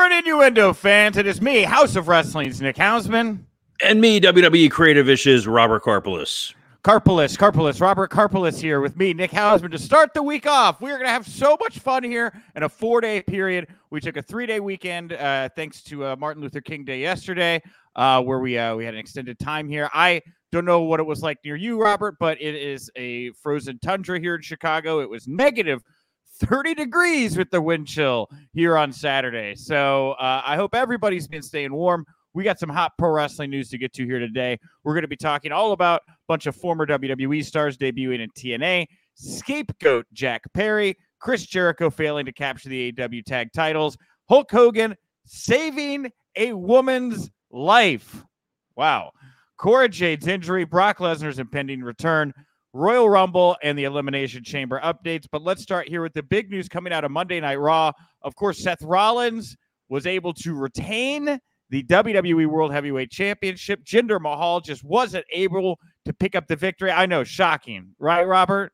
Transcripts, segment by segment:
Morning, innuendo fans. It is me, Haus of Wrestling's Nick Hausman. And me, WWE Creative Issues, Robert Karpeles. Karpeles, Karpeles, Robert Karpeles here with me, Nick Hausman, to start the week off. We're going to have so much fun here in a four day period. We took a three day weekend uh, thanks to uh, Martin Luther King Day yesterday, uh, where we uh, we had an extended time here. I don't know what it was like near you, Robert, but it is a frozen tundra here in Chicago. It was negative 30 degrees with the wind chill here on Saturday. So uh, I hope everybody's been staying warm. We got some hot pro wrestling news to get to here today. We're going to be talking all about a bunch of former WWE stars debuting in TNA, scapegoat Jack Perry, Chris Jericho failing to capture the AEW tag titles, Hulk Hogan saving a woman's life. Wow. Cora Jade's injury, Brock Lesnar's impending return, Royal Rumble and the Elimination Chamber updates. But let's start here with the big news coming out of Monday Night Raw. Of course, Seth Rollins was able to retain the WWE World Heavyweight Championship. Jinder Mahal just wasn't able to pick up the victory. I know, shocking, right, Robert?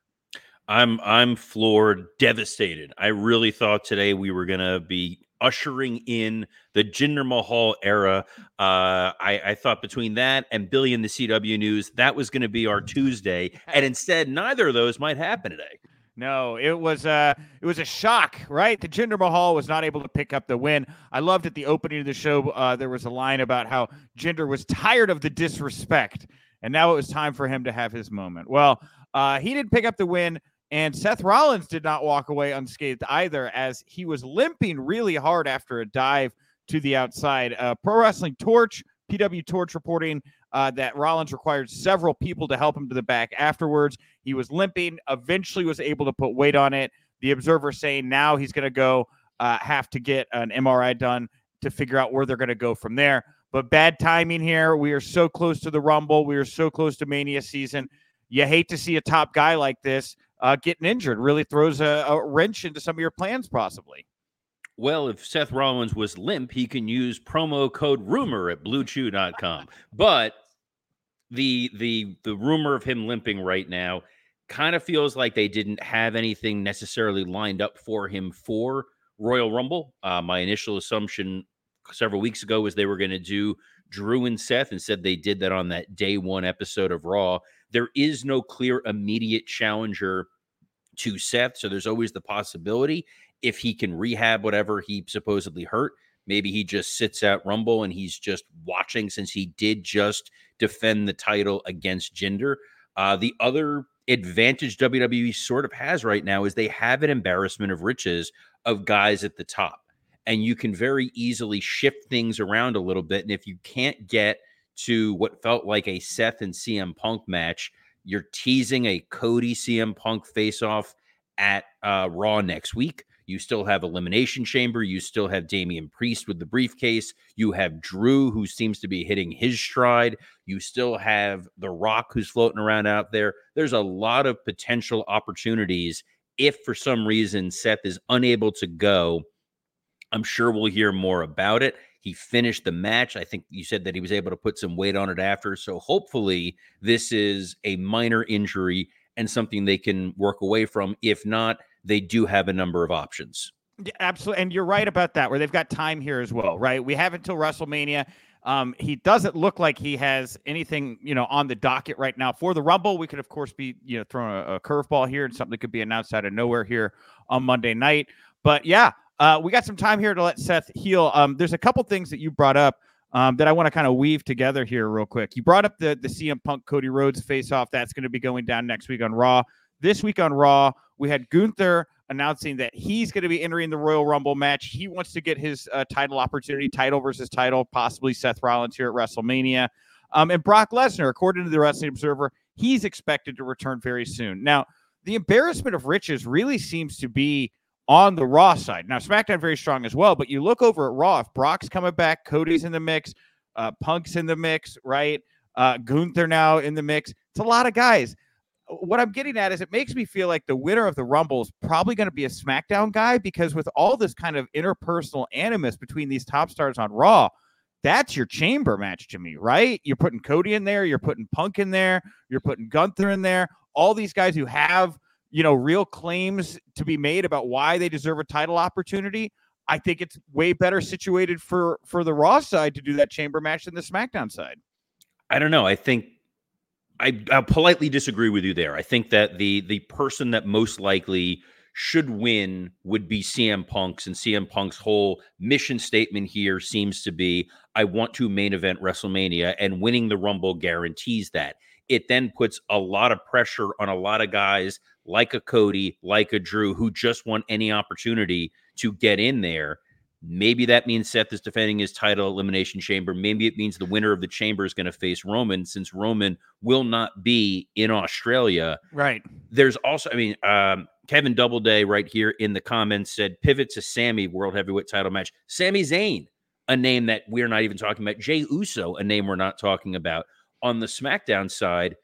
I'm I'm floored, devastated. I really thought today we were gonna be ushering in the Jinder Mahal era. Uh, I, I, thought between that and Billy and the CW News, that was going to be our Tuesday, and instead, neither of those might happen today. No, it was a uh, it was a shock, right? The Jinder Mahal was not able to pick up the win. I loved at the opening of the show. Uh, there was a line about how Jinder was tired of the disrespect, and now it was time for him to have his moment. Well, uh, he didn't pick up the win. And Seth Rollins did not walk away unscathed either, as he was limping really hard after a dive to the outside. Uh, Pro Wrestling Torch, PW Torch reporting uh, that Rollins required several people to help him to the back afterwards. He was limping, eventually was able to put weight on it. The observer saying now he's going to go uh, have to get an MRI done to figure out where they're going to go from there. But bad timing here. We are so close to the Rumble. We are so close to Mania season. You hate to see a top guy like this uh, getting injured really throws a, a wrench into some of your plans, possibly. Well, if Seth Rollins was limp, he can use promo code rumor at bluechew.com. but the the the rumor of him limping right now kind of feels like they didn't have anything necessarily lined up for him for Royal Rumble. Uh, my initial assumption several weeks ago was they were going to do Drew and Seth and said they did that on that day one episode of Raw. There is no clear immediate challenger to Seth. So there's always the possibility if he can rehab whatever he supposedly hurt. Maybe he just sits at Rumble and he's just watching since he did just defend the title against Jinder. Uh, the other advantage WWE sort of has right now is they have an embarrassment of riches of guys at the top. And you can very easily shift things around a little bit. And if you can't get to what felt like a Seth and CM Punk match. You're teasing a Cody CM Punk face off at uh, Raw next week. You still have Elimination Chamber. You still have Damian Priest with the briefcase. You have Drew, who seems to be hitting his stride. You still have The Rock, who's floating around out there. There's a lot of potential opportunities if for some reason Seth is unable to go. I'm sure we'll hear more about it. He finished the match. I think you said that he was able to put some weight on it after. So hopefully, this is a minor injury and something they can work away from. If not, they do have a number of options. Yeah, absolutely. And you're right about that, where they've got time here as well, right? We have until WrestleMania. Um, he doesn't look like he has anything, you know, on the docket right now for the Rumble. We could, of course, be, you know, throwing a, a curveball here and something could be announced out of nowhere here on Monday night. But yeah, uh, we got some time here to let Seth heal. Um, there's a couple things that you brought up um, that I want to kind of weave together here real quick. You brought up the the CM Punk Cody Rhodes face off. That's going to be going down next week on Raw. This week on Raw, we had Gunther announcing that he's going to be entering the Royal Rumble match. He wants to get his uh, title opportunity, title versus title, possibly Seth Rollins here at WrestleMania. Um, and Brock Lesnar, according to the Wrestling Observer, he's expected to return very soon. Now, the embarrassment of riches really seems to be on the Raw side. Now, SmackDown very strong as well, but you look over at Raw, if Brock's coming back, Cody's in the mix, uh, Punk's in the mix, right? Uh, Gunther now in the mix. It's a lot of guys. What I'm getting at is it makes me feel like the winner of the Rumble is probably going to be a SmackDown guy because with all this kind of interpersonal animus between these top stars on Raw, that's your chamber match to me, right? You're putting Cody in there, you're putting Punk in there, you're putting Gunther in there, all these guys who have you know, real claims to be made about why they deserve a title opportunity, I think it's way better situated for for the Raw side to do that chamber match than the SmackDown side. I don't know. I think I I politely disagree with you there. I think that the the person that most likely should win would be CM Punk's and CM Punk's whole mission statement here seems to be I want to main event WrestleMania and winning the Rumble guarantees that. It then puts a lot of pressure on a lot of guys like a Cody, like a Drew who just want any opportunity to get in there. Maybe that means Seth is defending his title elimination chamber. Maybe it means the winner of the chamber is going to face Roman since Roman will not be in Australia. Right. There's also, I mean, um, Kevin Doubleday right here in the comments said pivot to Sammy World Heavyweight title match. Sammy Zayn, a name that we're not even talking about. Jey Uso, a name we're not talking about. On the SmackDown side,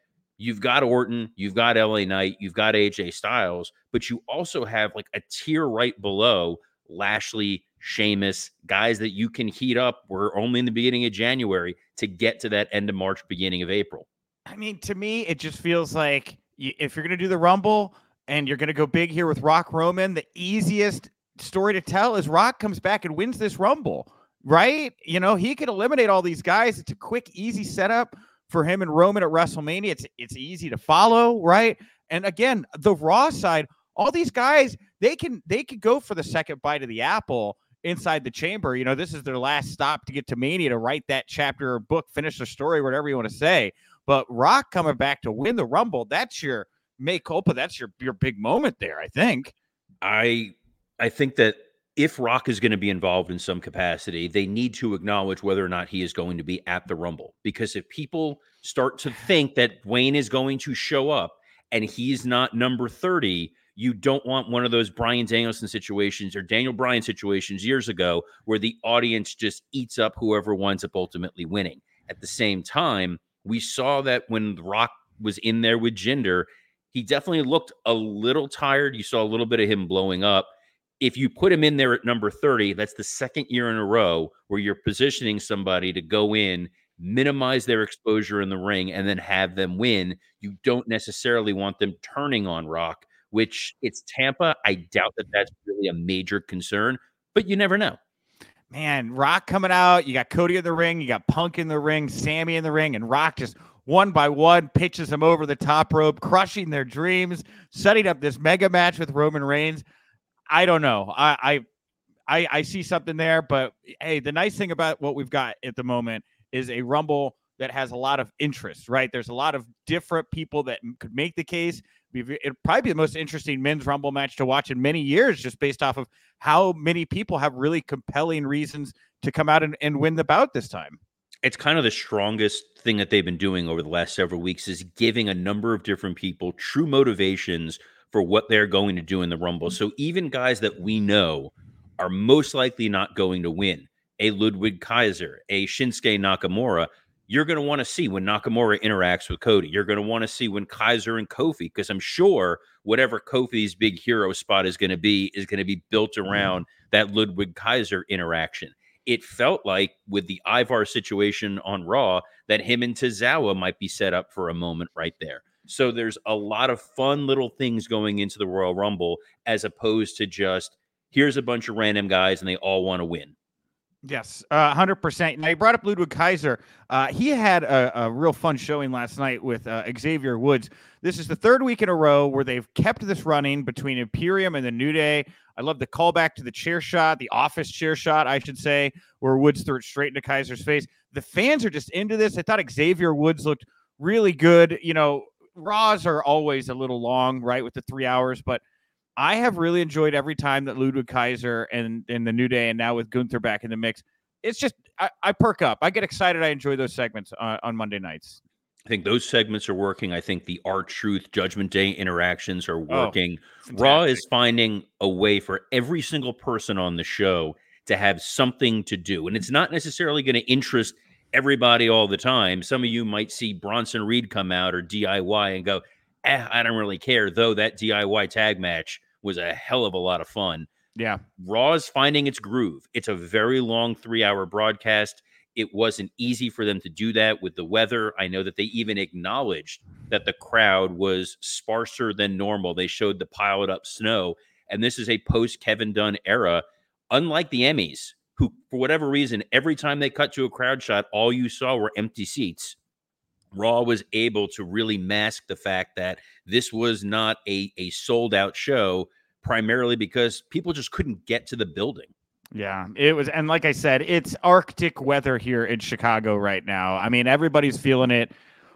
you've got Orton, you've got LA Knight, you've got AJ Styles, but you also have like a tier right below Lashley, Sheamus, guys that you can heat up. We're only in the beginning of January to get to that end of March, beginning of April. I mean, to me, it just feels like if you're going to do the Rumble and you're going to go big here with Rock Roman, the easiest story to tell is Rock comes back and wins this Rumble, right? You know, he could eliminate all these guys. It's a quick, easy setup for him and Roman at WrestleMania. It's it's easy to follow, right? And again, the Raw side, all these guys, they can they could go for the second bite of the apple inside the chamber. You know, this is their last stop to get to Mania to write that chapter or book, finish the story, whatever you want to say. But Rock coming back to win the Rumble, that's your make culpa. That's your your big moment there, I think. I I think that if Rock is going to be involved in some capacity, they need to acknowledge whether or not he is going to be at the Rumble. Because if people start to think that Dwayne is going to show up and he's not number 30, you don't want one of those Bryan Danielson situations or Daniel Bryan situations years ago where the audience just eats up whoever winds up ultimately winning. At the same time, we saw that when Rock was in there with Jinder, he definitely looked a little tired. You saw a little bit of him blowing up if you put him in there at number 30, that's the second year in a row where you're positioning somebody to go in, minimize their exposure in the ring, and then have them win. You don't necessarily want them turning on Rock, which it's Tampa. I doubt that that's really a major concern, but you never know. Man, Rock coming out. You got Cody in the ring. You got Punk in the ring, Sammy in the ring, and Rock just one by one pitches them over the top rope, crushing their dreams, setting up this mega match with Roman Reigns. I don't know. I, I I see something there, but hey, the nice thing about what we've got at the moment is a Rumble that has a lot of interest, right? There's a lot of different people that could make the case. It'd probably be the most interesting men's Rumble match to watch in many years, just based off of how many people have really compelling reasons to come out and, and win the bout this time. It's kind of the strongest thing that they've been doing over the last several weeks is giving a number of different people true motivations for what they're going to do in the Rumble. So even guys that we know are most likely not going to win, a Ludwig Kaiser, a Shinsuke Nakamura, you're going to want to see when Nakamura interacts with Cody. You're going to want to see when Kaiser and Kofi, because I'm sure whatever Kofi's big hero spot is going to be is going to be built mm-hmm. around that Ludwig Kaiser interaction. It felt like with the Ivar situation on Raw that him and Tozawa might be set up for a moment right there. So there's a lot of fun little things going into the Royal Rumble as opposed to just here's a bunch of random guys and they all want to win. Yes, uh, 100%. Now, you brought up Ludwig Kaiser. Uh, he had a, a, real fun showing last night with uh, Xavier Woods. This is the third week in a row where they've kept this running between Imperium and the New Day. I love the callback to the chair shot, the office chair shot, I should say, where Woods threw it straight into Kaiser's face. The fans are just into this. I thought Xavier Woods looked really good. You know, Raws are always a little long, right, with the three hours, but I have really enjoyed every time that Ludwig Kaiser and, and the New Day and now with Gunther back in the mix. It's just, I, I perk up. I get excited. I enjoy those segments uh, on Monday nights. I think those segments are working. I think the R-Truth Judgment Day interactions are oh, working. Oh, Raw is finding a way for every single person on the show to have something to do. And it's not necessarily going to interest everybody all the time. Some of you might see Bronson Reed come out or DIY and go, eh, I don't really care, though that DIY tag match was a hell of a lot of fun. Yeah. Raw is finding its groove. It's a very long three hour broadcast. It wasn't easy for them to do that with the weather. I know that they even acknowledged that the crowd was sparser than normal. They showed the piled up snow. And this is a post Kevin Dunn era, unlike the Emmys, who, for whatever reason, every time they cut to a crowd shot, all you saw were empty seats. Raw was able to really mask the fact that this was not a, a sold out show, primarily because people just couldn't get to the building. Yeah, it was. And like I said, it's Arctic weather here in Chicago right now. I mean, everybody's feeling it.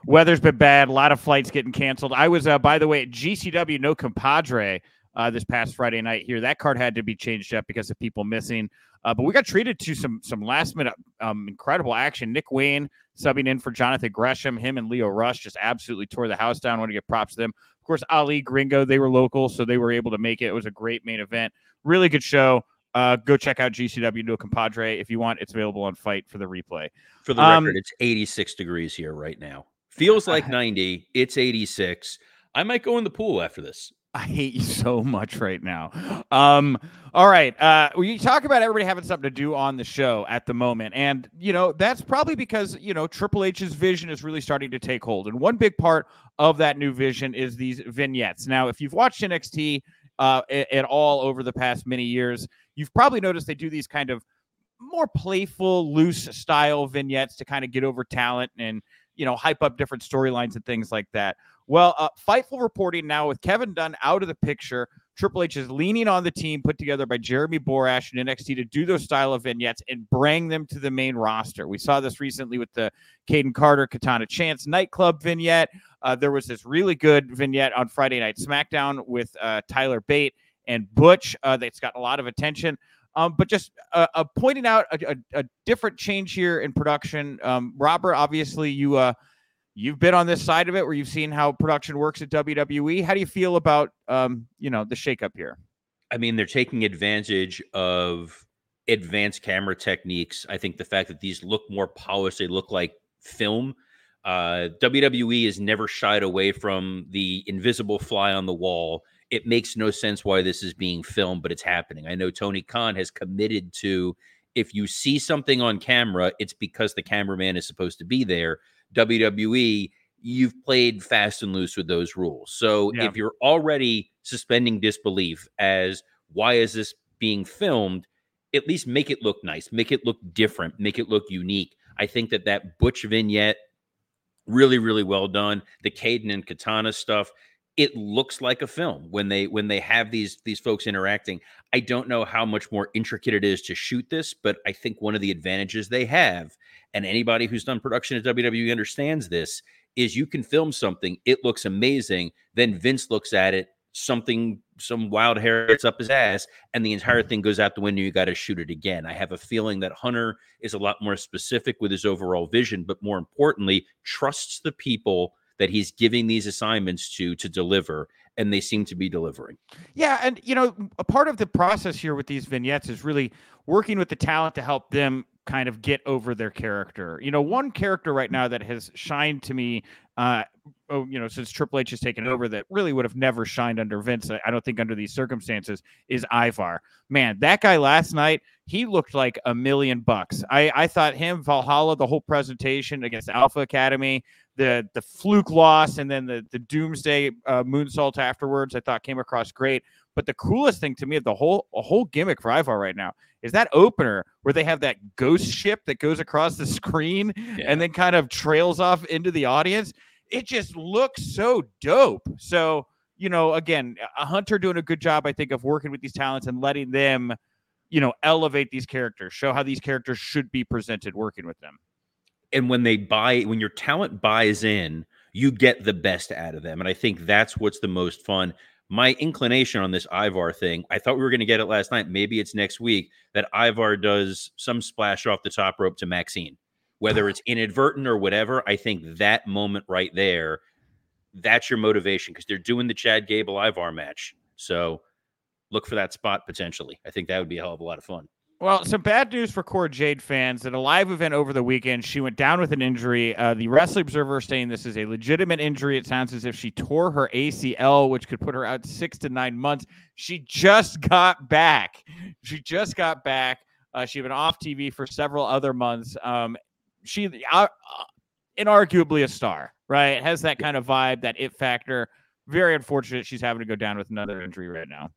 Weather's been bad. A lot of flights getting canceled. I was, uh, by the way, at GCW No Compadre uh, this past Friday night here. That card had to be changed up because of people missing. Uh, but we got treated to some some last minute um, incredible action. Nick Wayne subbing in for Jonathan Gresham. Him and Leo Rush just absolutely tore the house down. I want to get props to them. Of course, Ali Gringo, they were local, so they were able to make it. It was a great main event. Really good show. Uh, go check out GCW No Compadre if you want. It's available on FITE for the replay. For the um, record, it's 86 degrees here right now. Feels like 90. It's 86. I might go in the pool after this. I hate you so much right now. Um, all right. Uh, we talk about everybody having something to do on the show at the moment. And, you know, that's probably because, you know, Triple H's vision is really starting to take hold. And one big part of that new vision is these vignettes. Now, if you've watched NXT uh, at all over the past many years, you've probably noticed they do these kind of more playful, loose style vignettes to kind of get over talent and, you know, hype up different storylines and things like that. Well, uh, Fightful reporting now with Kevin Dunn out of the picture. Triple H is leaning on the team put together by Jeremy Borash and NXT to do those style of vignettes and bring them to the main roster. We saw this recently with the Kayden Carter Katana Chance nightclub vignette. Uh, there was this really good vignette on Friday Night SmackDown with uh, Tyler Bate and Butch uh, that's got a lot of attention. Um, but just uh, uh, pointing out a, a, a, different change here in production. Um, Robert, obviously, you you've been on this side of it where you've seen how production works at WWE. How do you feel about um, you know the shakeup here? I mean, they're taking advantage of advanced camera techniques. I think the fact that these look more polished, they look like film. Uh, WWE has never shied away from the invisible fly on the wall. It makes no sense why this is being filmed, but it's happening. I know Tony Khan has committed to if you see something on camera, it's because the cameraman is supposed to be there. WWE, you've played fast and loose with those rules. So yeah. if you're already suspending disbelief as why is this being filmed, at least make it look nice, make it look different, make it look unique. I think that that Butch vignette, really, really well done. The Kayden and Katana stuff, it looks like a film when they when they have these these folks interacting. I don't know how much more intricate it is to shoot this, but I think one of the advantages they have and anybody who's done production at WWE understands this, is you can film something, it looks amazing, then Vince looks at it, something, some wild hair gets up his ass, and the entire mm-hmm. thing goes out the window. You got to shoot it again. I have a feeling that Hunter is a lot more specific with his overall vision, but more importantly, trusts the people that he's giving these assignments to to deliver and they seem to be delivering. Yeah, and you know, a part of the process here with these vignettes is really working with the talent to help them kind of get over their character. You know, one character right now that has shined to me, uh, oh, you know, since Triple H has taken over, that really would have never shined under Vince. I don't think under these circumstances is Ivar. Man, that guy last night, he looked like a million bucks. I I thought him Valhalla, the whole presentation against Alpha Academy, the the fluke loss, and then the the Doomsday uh, moonsault afterwards, I thought came across great. But the coolest thing to me of the whole a whole gimmick for Ivar right now is that opener where they have that ghost ship that goes across the screen yeah. and then kind of trails off into the audience. It just looks so dope. So, you know, again, a Hunter doing a good job, I think, of working with these talents and letting them, you know, elevate these characters, show how these characters should be presented working with them. And when they buy, when your talent buys in, you get the best out of them. And I think that's what's the most fun my inclination on this Ivar thing, I thought we were going to get it last night. Maybe it's next week that Ivar does some splash off the top rope to Maxxine, whether ah. it's inadvertent or whatever. I think that moment right there, that's your motivation because they're doing the Chad Gable Ivar match. So look for that spot potentially. I think that would be a hell of a lot of fun. Well, some bad news for Cora Jade fans. At a live event over the weekend, she went down with an injury. Uh, the Wrestling Observer saying this is a legitimate injury. It sounds as if she tore her ACL, which could put her out six to nine months. She just got back. She just got back. Uh, she'd been off TV for several other months. Um, she uh, uh, inarguably a star, right? Has that kind of vibe, that it factor. Very unfortunate she's having to go down with another injury right now.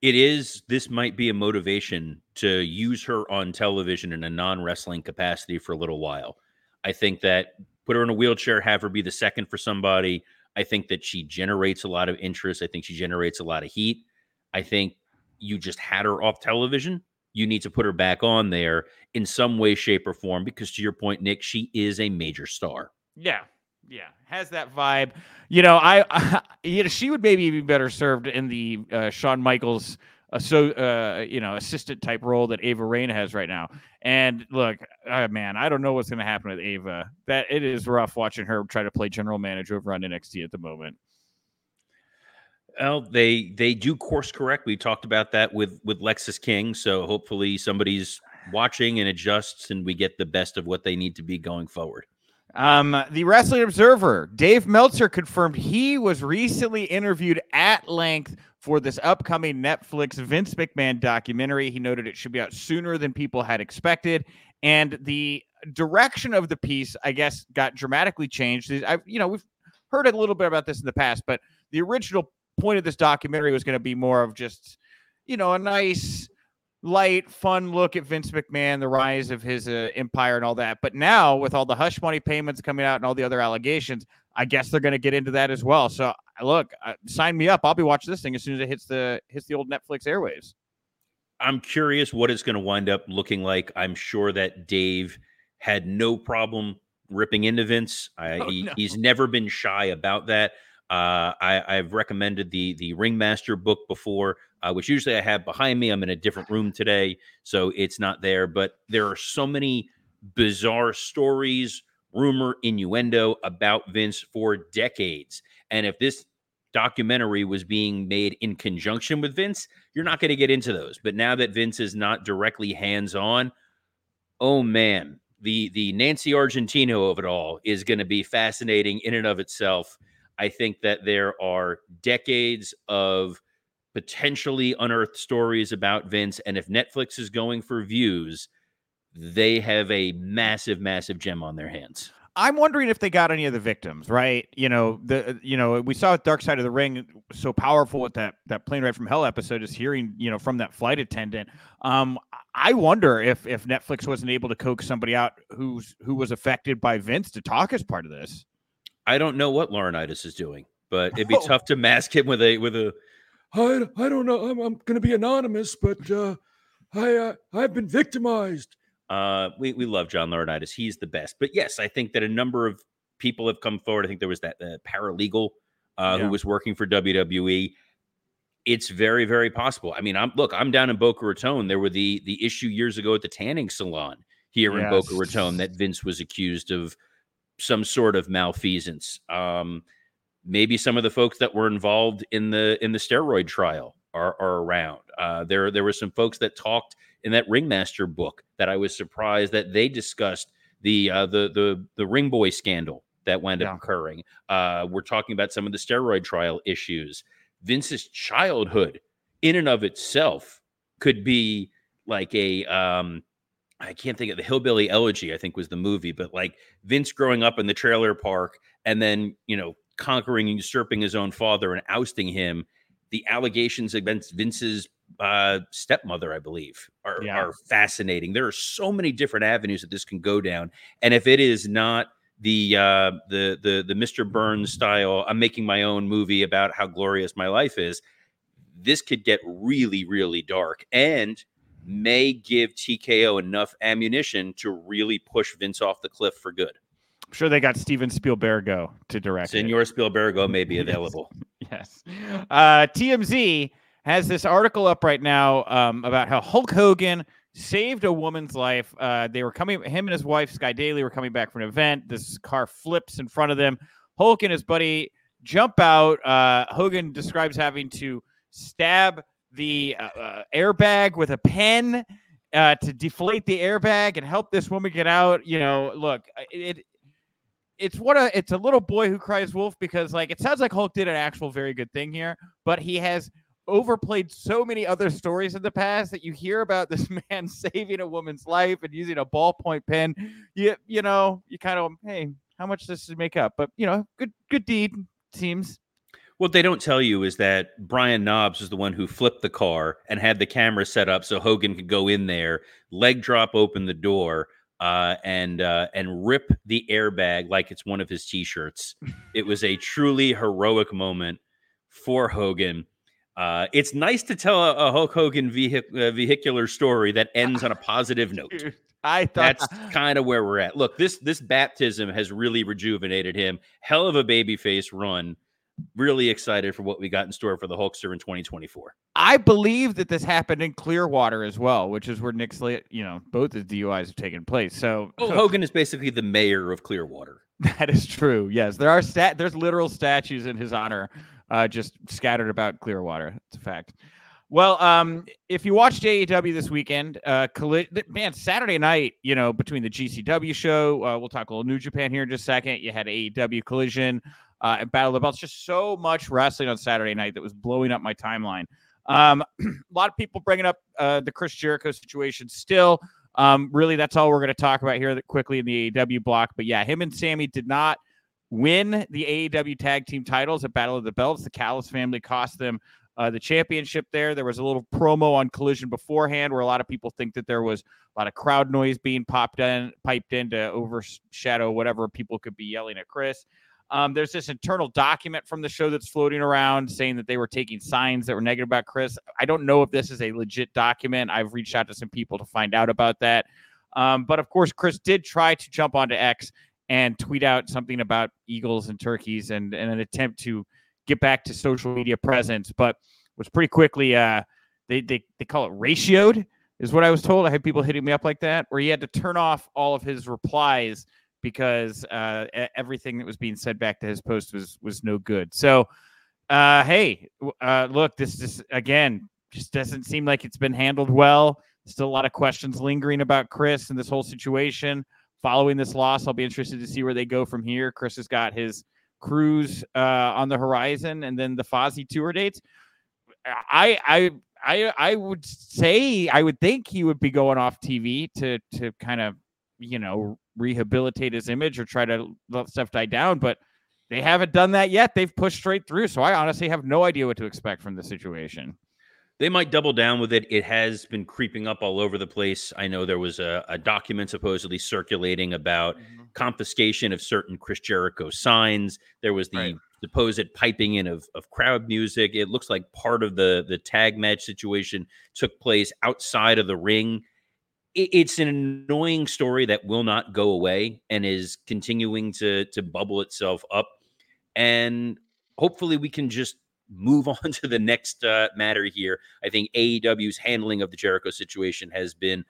It is. This might be a motivation to use her on television in a non wrestling capacity for a little while. I think that put her in a wheelchair, have her be the second for somebody. I think that she generates a lot of interest. I think she generates a lot of heat. I think you just had her off television. You need to put her back on there in some way, shape, or form because, to your point, Nick, she is a major star. Yeah, yeah, has that vibe. You know, I, I you know, she would maybe be better served in the uh, Shawn Michaels uh, so uh, you know assistant type role that Ava Raine has right now. And look, uh, man, I don't know what's going to happen with Ava. That it is rough watching her try to play general manager over on NXT at the moment. Well, they they do course correct. We talked about that with with Lexis King. So hopefully somebody's watching and adjusts, and we get the best of what they need to be going forward. Um, the Wrestling Observer, Dave Meltzer confirmed he was recently interviewed at length for this upcoming Netflix Vince McMahon documentary. He noted it should be out sooner than people had expected, and the direction of the piece, I guess, got dramatically changed. I, you know, we've heard a little bit about this in the past, but the original point of this documentary was going to be more of just, you know, a nice, light, fun look at Vince McMahon, the rise of his uh, empire, and all that. But now, with all the hush money payments coming out and all the other allegations, I guess they're going to get into that as well. So, look, uh, sign me up. I'll be watching this thing as soon as it hits the hits the old Netflix airwaves. I'm curious what it's going to wind up looking like. I'm sure that Dave had no problem ripping into Vince. I, oh, he, no. He's never been shy about that. Uh, I, have recommended the the Ringmaster book before, uh, which usually I have behind me. I'm in a different room today, so it's not there. But there are so many bizarre stories, rumor, innuendo about Vince for decades. And if this documentary was being made in conjunction with Vince, you're not going to get into those. But now that Vince is not directly hands on, oh man, the the Nancy Argentino of it all is going to be fascinating in and of itself. I think that there are decades of potentially unearthed stories about Vince. And if Netflix is going for views, they have a massive, massive gem on their hands. I'm wondering if they got any of the victims, right? You know, the you know, we saw Dark Side of the Ring so powerful with that that plane ride from hell episode is hearing, you know, from that flight attendant. Um, I wonder if if Netflix wasn't able to coax somebody out who's who was affected by Vince to talk as part of this. I don't know what Laurinaitis is doing, but it'd be oh. tough to mask him with a with a. I, I don't know. I'm, I'm going to be anonymous, but uh, I uh, I've been victimized. Uh, we we love John Laurinaitis. He's the best. But yes, I think that a number of people have come forward. I think there was that uh, paralegal uh, yeah. who was working for WWE. It's very very possible. I mean, I'm look. I'm down in Boca Raton. There were the the issue years ago at the tanning salon here yes. in Boca Raton that Vince was accused of some sort of malfeasance. Um, maybe some of the folks that were involved in the in the steroid trial are, are around. Uh, there there were some folks that talked in that Ringmaster book that I was surprised that they discussed the uh, the the the Ring Boy scandal that wound yeah. up occurring. Uh, we're talking about some of the steroid trial issues. Vince's childhood, in and of itself, could be like a um, I can't think of the Hillbilly Elegy, I think was the movie, but like Vince growing up in the trailer park and then, you know, conquering and usurping his own father and ousting him. The allegations against Vince's uh, stepmother, I believe, are, yeah. are fascinating. There are so many different avenues that this can go down. And if it is not the uh, the the the Mr. Burns style, I'm making my own movie about how glorious my life is, this could get really, really dark. And may give TKO enough ammunition to really push Vince off the cliff for good. I'm sure they got Steven Spielbergo to direct. Senor it. Spielbergo may be available. yes. yes. Uh, TMZ has this article up right now um, about how Hulk Hogan saved a woman's life. Uh, they were coming, him and his wife Sky Daily were coming back from an event. This car flips in front of them. Hulk and his buddy jump out. Uh, Hogan describes having to stab the uh, uh, airbag with a pen uh, to deflate the airbag and help this woman get out. You know, look, uh, it it's what a it's a little boy who cries wolf because like it sounds like Hulk did an actual very good thing here, but he has overplayed so many other stories in the past that you hear about this man saving a woman's life and using a ballpoint pen. You you know you kind of hey how much does this make up? But you know good good deed seems. What they don't tell you is that Brian Knobbs is the one who flipped the car and had the camera set up so Hogan could go in there, leg drop open the door, uh, and uh, and rip the airbag like it's one of his t-shirts. it was a truly heroic moment for Hogan. Uh, it's nice to tell a, a Hulk Hogan vehic- uh, vehicular story that ends on a positive note. Dude, I thought That's kind of where we're at. Look, this this baptism has really rejuvenated him. Hell of a babyface run. Really excited for what we got in store for the Hulkster in 2024. I believe that this happened in Clearwater as well, which is where Nick's, you know, both the DUIs have taken place. So Well, Hogan is basically the mayor of Clearwater. that is true. Yes, there are stat. There's literal statues in his honor, uh, just scattered about Clearwater. It's a fact. Well, um, if you watched AEW this weekend, uh, colli- man, Saturday night, you know, between the GCW show, uh, we'll talk a little New Japan here in just a second. You had AEW Collision uh, and Battle of the Belts. Just so much wrestling on Saturday night that was blowing up my timeline. Um, a lot of people bringing up uh, the Chris Jericho situation still. Um, really, that's all we're going to talk about here quickly in the AEW block. But yeah, him and Sammy did not win the AEW tag team titles at Battle of the Belts. The Callis family cost them uh, the championship there. There was a little promo on Collision beforehand where a lot of people think that there was a lot of crowd noise being popped in, piped in to overshadow whatever people could be yelling at Chris. Um, there's this internal document from the show that's floating around saying that they were taking signs that were negative about Chris. I don't know if this is a legit document. I've reached out to some people to find out about that. Um, but of course, Chris did try to jump onto X and tweet out something about eagles and turkeys and, and an attempt to get back to social media presence, but was pretty quickly uh, they, they they call it ratioed is what I was told. I had people hitting me up like that, where he had to turn off all of his replies because uh, everything that was being said back to his post was was no good. So, uh, hey, uh, look, this just again just doesn't seem like it's been handled well. Still a lot of questions lingering about Chris and this whole situation. Following this loss, I'll be interested to see where they go from here. Chris has got his cruise uh, on the horizon, and then the Fozzy tour dates. I I I I would say I would think he would be going off TV to to kind of you know rehabilitate his image or try to let stuff die down, but they haven't done that yet. They've pushed straight through, so I honestly have no idea what to expect from the situation. They might double down with it. It has been creeping up all over the place. I know there was a, a document supposedly circulating about mm-hmm. confiscation of certain Chris Jericho signs. There was the Right. supposed piping in of, of crowd music. It looks like part of the the tag match situation took place outside of the ring. It, it's an annoying story that will not go away and is continuing to to bubble itself up. And hopefully, we can just move on to the next uh, matter here. I think AEW's handling of the Jericho situation has been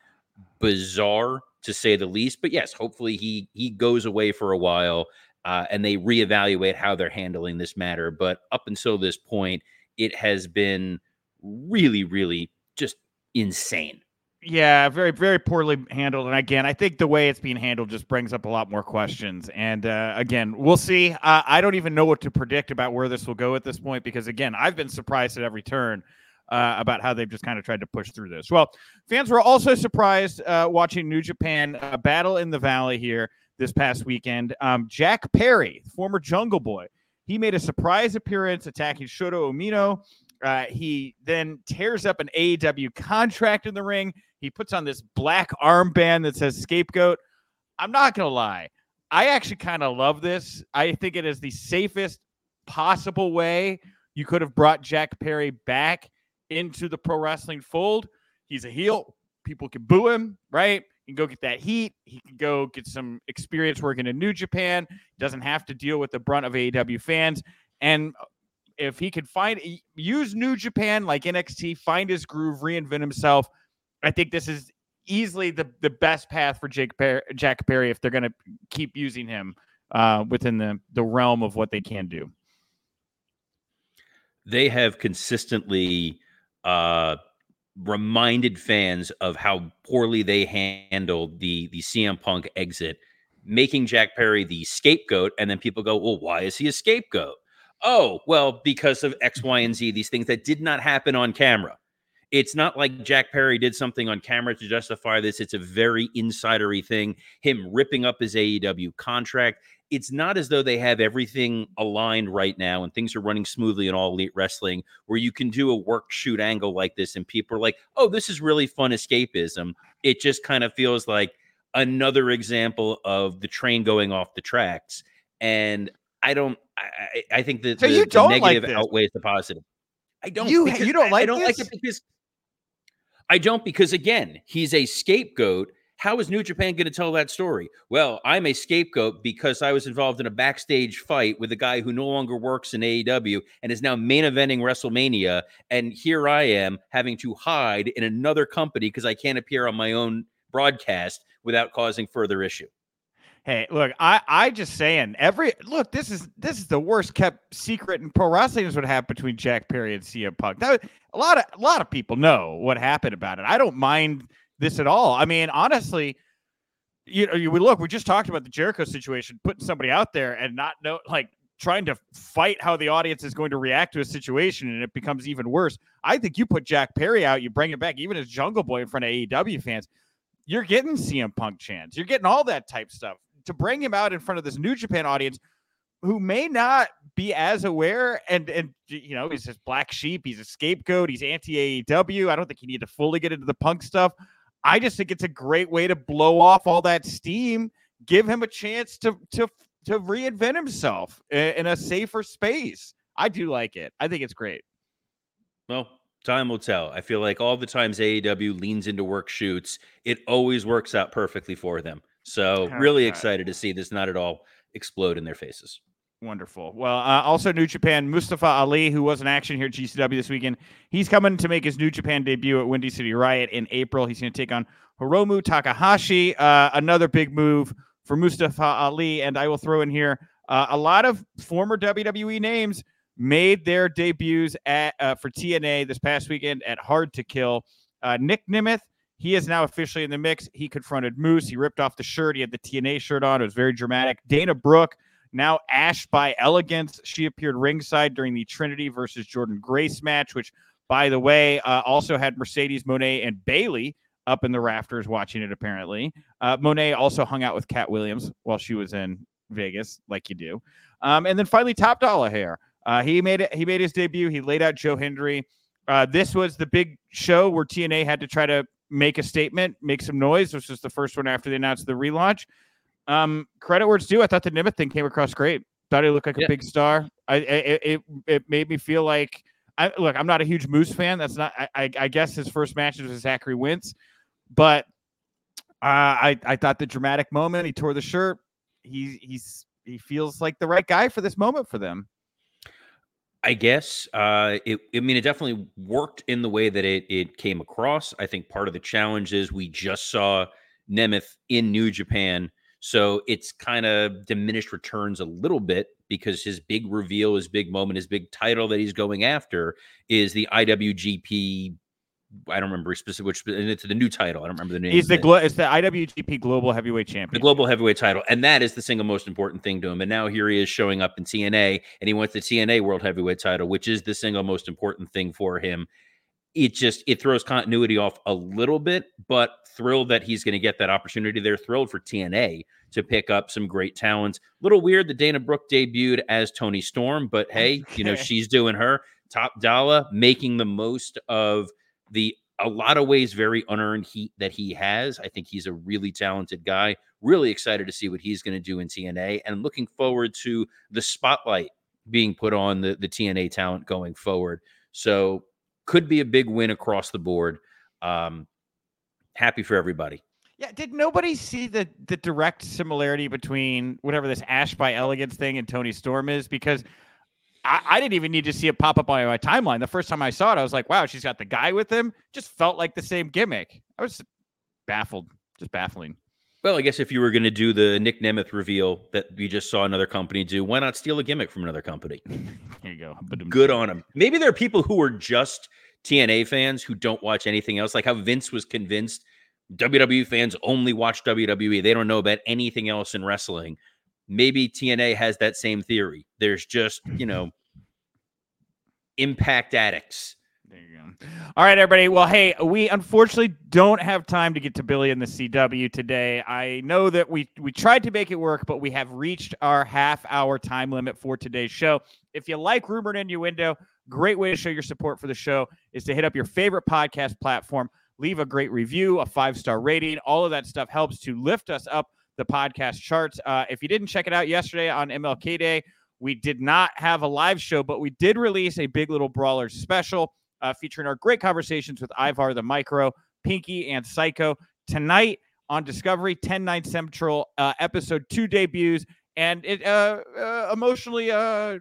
bizarre to say the least. But yes, hopefully he he goes away for a while uh, and they reevaluate how they're handling this matter. But up until this point, it has been really, really just insane. Yeah, very, very poorly handled. And again, I think the way it's being handled just brings up a lot more questions. And uh, again, we'll see. Uh, I don't even know what to predict about where this will go at this point because, again, I've been surprised at every turn uh, about how they've just kind of tried to push through this. Well, fans were also surprised uh, watching New Japan uh, battle in the Valley here this past weekend. Um, Jack Perry, former Jungle Boy, he made a surprise appearance attacking Shota Umino. Uh, he then tears up an AEW contract in the ring. He puts on this black armband that says scapegoat. I'm not going to lie. I actually kind of love this. I think it is the safest possible way you could have brought Jack Perry back into the pro wrestling fold. He's a heel. People can boo him, right? He can go get that heat. He can go get some experience working in New Japan. Doesn't have to deal with the brunt of AEW fans. And if he could find use New Japan like NXT, find his groove, reinvent himself, I think this is easily the the best path for Jake Perry, Jack Perry if they're going to keep using him uh, within the the realm of what they can do. They have consistently uh, reminded fans of how poorly they handled the the CM Punk exit, making Jack Perry the scapegoat, and then people go, "Well, why is he a scapegoat?" oh, well, because of X, Y, and Z, these things that did not happen on camera. It's not like Jack Perry did something on camera to justify this. It's a very insidery thing. Him ripping up his AEW contract. It's not as though they have everything aligned right now and things are running smoothly in all elite wrestling where you can do a work shoot angle like this and people are like, oh, this is really fun escapism. It just kind of feels like another example of the train going off the tracks. And I don't, I, I think that So the, you don't like negative this? outweighs the positive. I don't. You- you don't I- I don't like it because I don't because again, he's a scapegoat. How is New Japan going to tell that story? Well, I'm a scapegoat because I was involved in a backstage fight with a guy who no longer works in AEW and is now main eventing WrestleMania. And here I am having to hide in another company because I can't appear on my own broadcast without causing further issue. Hey, look, I I just saying every look. This is this is the worst kept secret in pro wrestling is what happened between Jack Perry and CM Punk. That a lot of a lot of people know what happened about it. I don't mind this at all. I mean, honestly, you know, you we look. We just talked about the Jericho situation, putting somebody out there and not know like trying to fight how the audience is going to react to a situation, and it becomes even worse. I think you put Jack Perry out, you bring it back, even as Jungle Boy in front of AEW fans. You're getting CM Punk chants. You're getting all that type stuff to bring him out in front of this New Japan audience who may not be as aware and and you know he's this black sheep he's a scapegoat he's anti AEW I don't think he need to fully get into the punk stuff. I just think it's a great way to blow off all that steam give him a chance to to to reinvent himself in a safer space. I do like it. I think it's great. Well, time will tell. I feel like all the times AEW leans into work shoots, it always works out perfectly for them. So, really excited to see this not at all explode in their faces. Wonderful. Well, uh, also New Japan, Mustafa Ali, who was in action here at GCW this weekend, he's coming to make his New Japan debut at Windy City Riot in April. He's going to take on Hiromu Takahashi. Uh, another big move for Mustafa Ali. And I will throw in here uh, a lot of former WWE names made their debuts at uh, for TNA this past weekend at Hard to Kill. Uh, Nick Nemeth, he is now officially in the mix. He confronted Moose. He ripped off the shirt. He had the TNA shirt on. It was very dramatic. Dana Brooke, now Ash by Elegance. She appeared ringside during the Trinity versus Jordynne Grace match, which, by the way, uh, also had Mercedes Moné and Bayley up in the rafters watching it, apparently. Uh, Moné also hung out with Katt Williams while she was in Vegas, like you do. Um, and then finally, Top Dollar Hair. Uh, he made it. He made his debut. He laid out Joe Hendry. Uh, this was the big show where TNA had to try to make a statement, make some noise. This was the first one after they announced the relaunch. Um, credit where it's due. I thought the Nemeth thing came across great. Thought he looked like a big star. I, I it, it made me feel like I look. I'm not a huge Moose fan. That's not. I I, guess his first match was with Zachary Wentz, but uh, I I thought the dramatic moment. He tore the shirt. He he's he feels like the right guy for this moment for them. I guess uh, it. I mean, it definitely worked in the way that it it came across. I think part of the challenge is we just saw Nemeth in New Japan, so it's kind of diminished returns a little bit because his big reveal, his big moment, his big title that he's going after is the IWGP. I don't remember specific which, and it's the new title. I don't remember the name. He's the glo- it's the IWGP Global Heavyweight Champion. the global heavyweight title, and that is the single most important thing to him. And now here he is showing up in TNA, and he wants the TNA World Heavyweight title, which is the single most important thing for him. It just it throws continuity off a little bit, but thrilled that he's going to get that opportunity. They're thrilled for TNA to pick up some great talents. Little weird that Dana Brooke debuted as Toni Storm, but hey, you know she's doing her top dollar, making the most of the a lot of ways very unearned heat that he has. I think he's a really talented guy. Really excited to see what he's going to do in TNA and looking forward to the spotlight being put on the, the TNA talent going forward. So could be a big win across the board. Um, happy for everybody. Yeah, did nobody see the the direct similarity between whatever this Ash by Elegance thing and Toni Storm is? Because I, I didn't even need to see it pop up on my timeline. The first time I saw it, I was like, wow, she's got the guy with him. Just felt like the same gimmick. I was baffled, just baffling. Well, I guess if you were going to do the Nick Nemeth reveal that we just saw another company do, why not steal a gimmick from another company? Here you go. Good on him. Maybe there are people who are just TNA fans who don't watch anything else, like how Vince was convinced WWE fans only watch WWE. They don't know about anything else in wrestling. Maybe TNA has that same theory. There's just, you know, impact addicts. There you go. All right, everybody. Well, hey, we unfortunately don't have time to get to Billy and the CW today. I know that we we tried to make it work, but we have reached our half hour time limit for today's show. If you like Rumor and Innuendo, great way to show your support for the show is to hit up your favorite podcast platform, leave a great review, a five star rating. All of that stuff helps to lift us up the podcast charts. Uh, if you didn't check it out yesterday on MLK Day, we did not have a live show, but we did release a Big Little Brawlers special uh, featuring our great conversations with Ivar the Micro, Pinky, and Psycho. Tonight on Discovery, 10 9 Central, uh, episode two debuts, and it uh, uh, emotionally uh,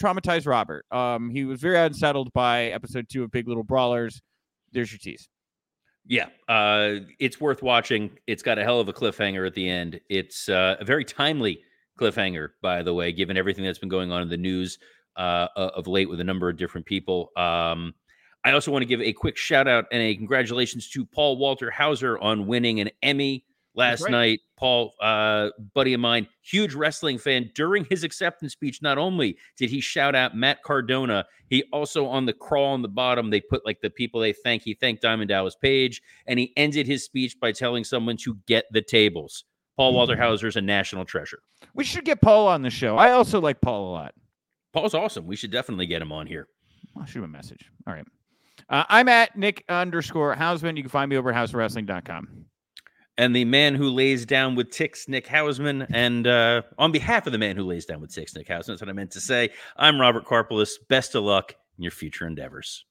traumatized Robert. Um, he was very unsettled by episode two of Big Little Brawlers. There's your tease. Yeah, uh, it's worth watching. It's got a hell of a cliffhanger at the end. It's a very timely cliffhanger, by the way, given everything that's been going on in the news uh, of late with a number of different people. Um, I also want to give a quick shout out and a congratulations to Paul Walter Hauser on winning an Emmy last night. Paul, uh, buddy of mine, huge wrestling fan. During his acceptance speech, not only did he shout out Matt Cardona, he also on the crawl on the bottom, they put like the people they thank. He thanked Diamond Dallas Page, and he ended his speech by telling someone to get the tables. Paul Walter. Hauser is a national treasure. We should get Paul on the show. I also like Paul a lot. Paul's awesome. We should definitely get him on here. I'll shoot him a message. All right. Uh, I'm at Nick underscore Hausman. You can find me over at hauswrestling.com. And the man who lays down with ticks, Nick Hausman. And uh, on behalf of the man who lays down with ticks, Nick Hausman, that's what I meant to say. I'm Robert Karpeles. Best of luck in your future endeavors.